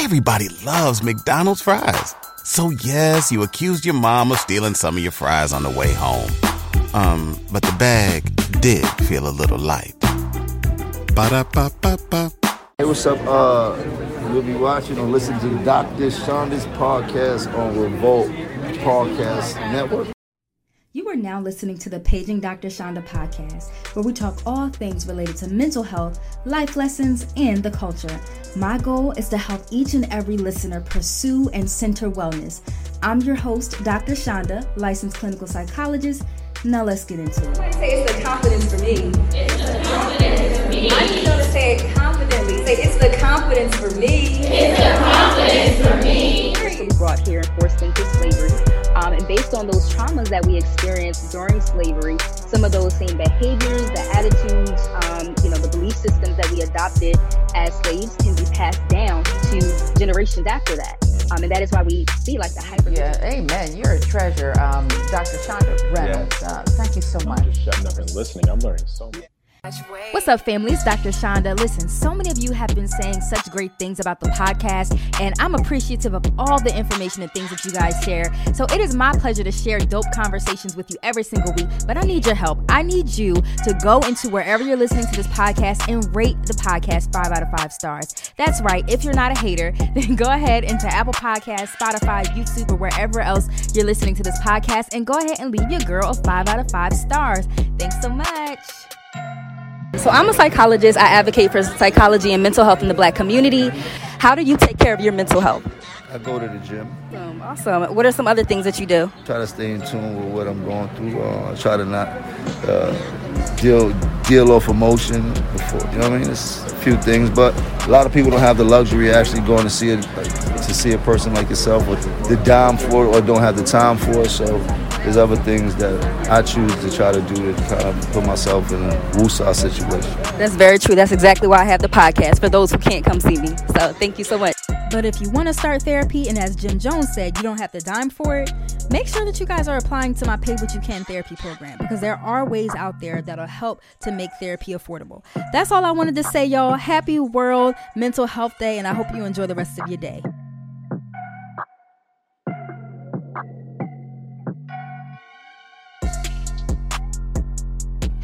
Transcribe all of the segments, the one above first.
Everybody loves McDonald's fries. So yes, you accused your mom of stealing some of your fries on the way home. Um, but the bag did feel a little light. Ba-da-ba-ba-ba. Hey, what's up? Uh, you'll be watching or listening to Dr. Chanda's podcast on Revolt Podcast Network. You are now listening to the Paging Dr. Chanda podcast, where we talk all things related to mental health, life lessons, and the culture. My goal is to help each and every listener pursue and center wellness. I'm your host, Dr. Chanda, licensed clinical psychologist. Now let's get into it. I say it's the confidence for me. It's the confidence for me. I need you to say it confidently. Say it's the confidence for me. Based on those traumas that we experienced during slavery, some of those same behaviors, the attitudes, um, you know, the belief systems that we adopted as slaves can be passed down to generations after that. Um, and that is why we see like the hyper. Yeah, amen. You're a treasure, um, Dr. Chanda Reynolds. Uh, thank you so much. Just shutting up and listening. I'm learning so much. What's up, family? It's Dr. Chanda. Listen, so many of you have been saying such great things about the podcast, and I'm appreciative of all the information and things that you guys share. So it is my pleasure to share dope conversations with you every single week. But I need your help. I need you to go into wherever you're listening to this podcast and rate the podcast five out of five stars. That's right. If you're not a hater, then go ahead into Apple Podcasts, Spotify, YouTube, or wherever else you're listening to this podcast, and go ahead and leave your girl a five out of five stars. Thanks so much. So, I'm a psychologist. I advocate for psychology and mental health in the black community. How do you take care of your mental health? I go to the gym, Um, awesome. What are some other things that you do? try to stay in tune with what I'm going through. Uh, try to not uh, deal deal off emotion before. You know what I mean? It's a few things, but a lot of people don't have the luxury of actually going to see it, like, to see a person like yourself with the dime for it, or don't have the time for it. So there's other things that I choose to try to do to kind of put myself in a woosah situation. That's very true. That's exactly why I have the podcast for those who can't come see me. So, thank you so much. But if you want to start therapy, and as Jim Jones said, you don't have the dime for it, make sure that you guys are applying to my Pay What You Can therapy program because there are ways out there that'll help to make therapy affordable. That's all I wanted to say, y'all. Happy World Mental Health Day, and I hope you enjoy the rest of your day.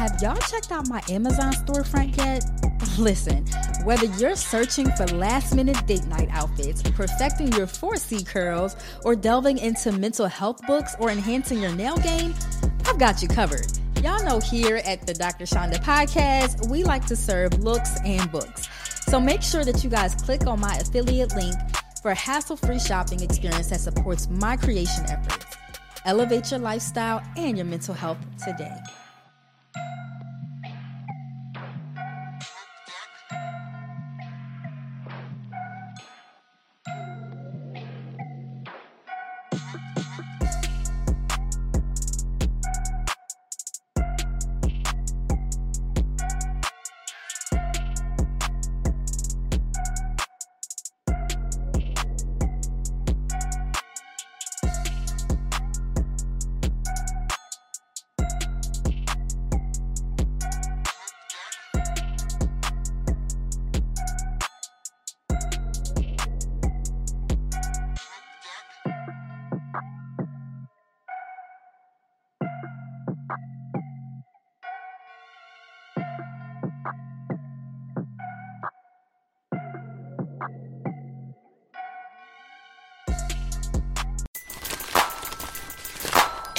Have y'all checked out my Amazon storefront yet? Listen, whether you're searching for last minute date night outfits, perfecting your 4C curls, or delving into mental health books or enhancing your nail game, I've got you covered. Y'all know here at the Dr. Chanda podcast, we like to serve looks and books. So make sure that you guys click on my affiliate link for a hassle free shopping experience that supports my creation efforts. Elevate your lifestyle and your mental health today.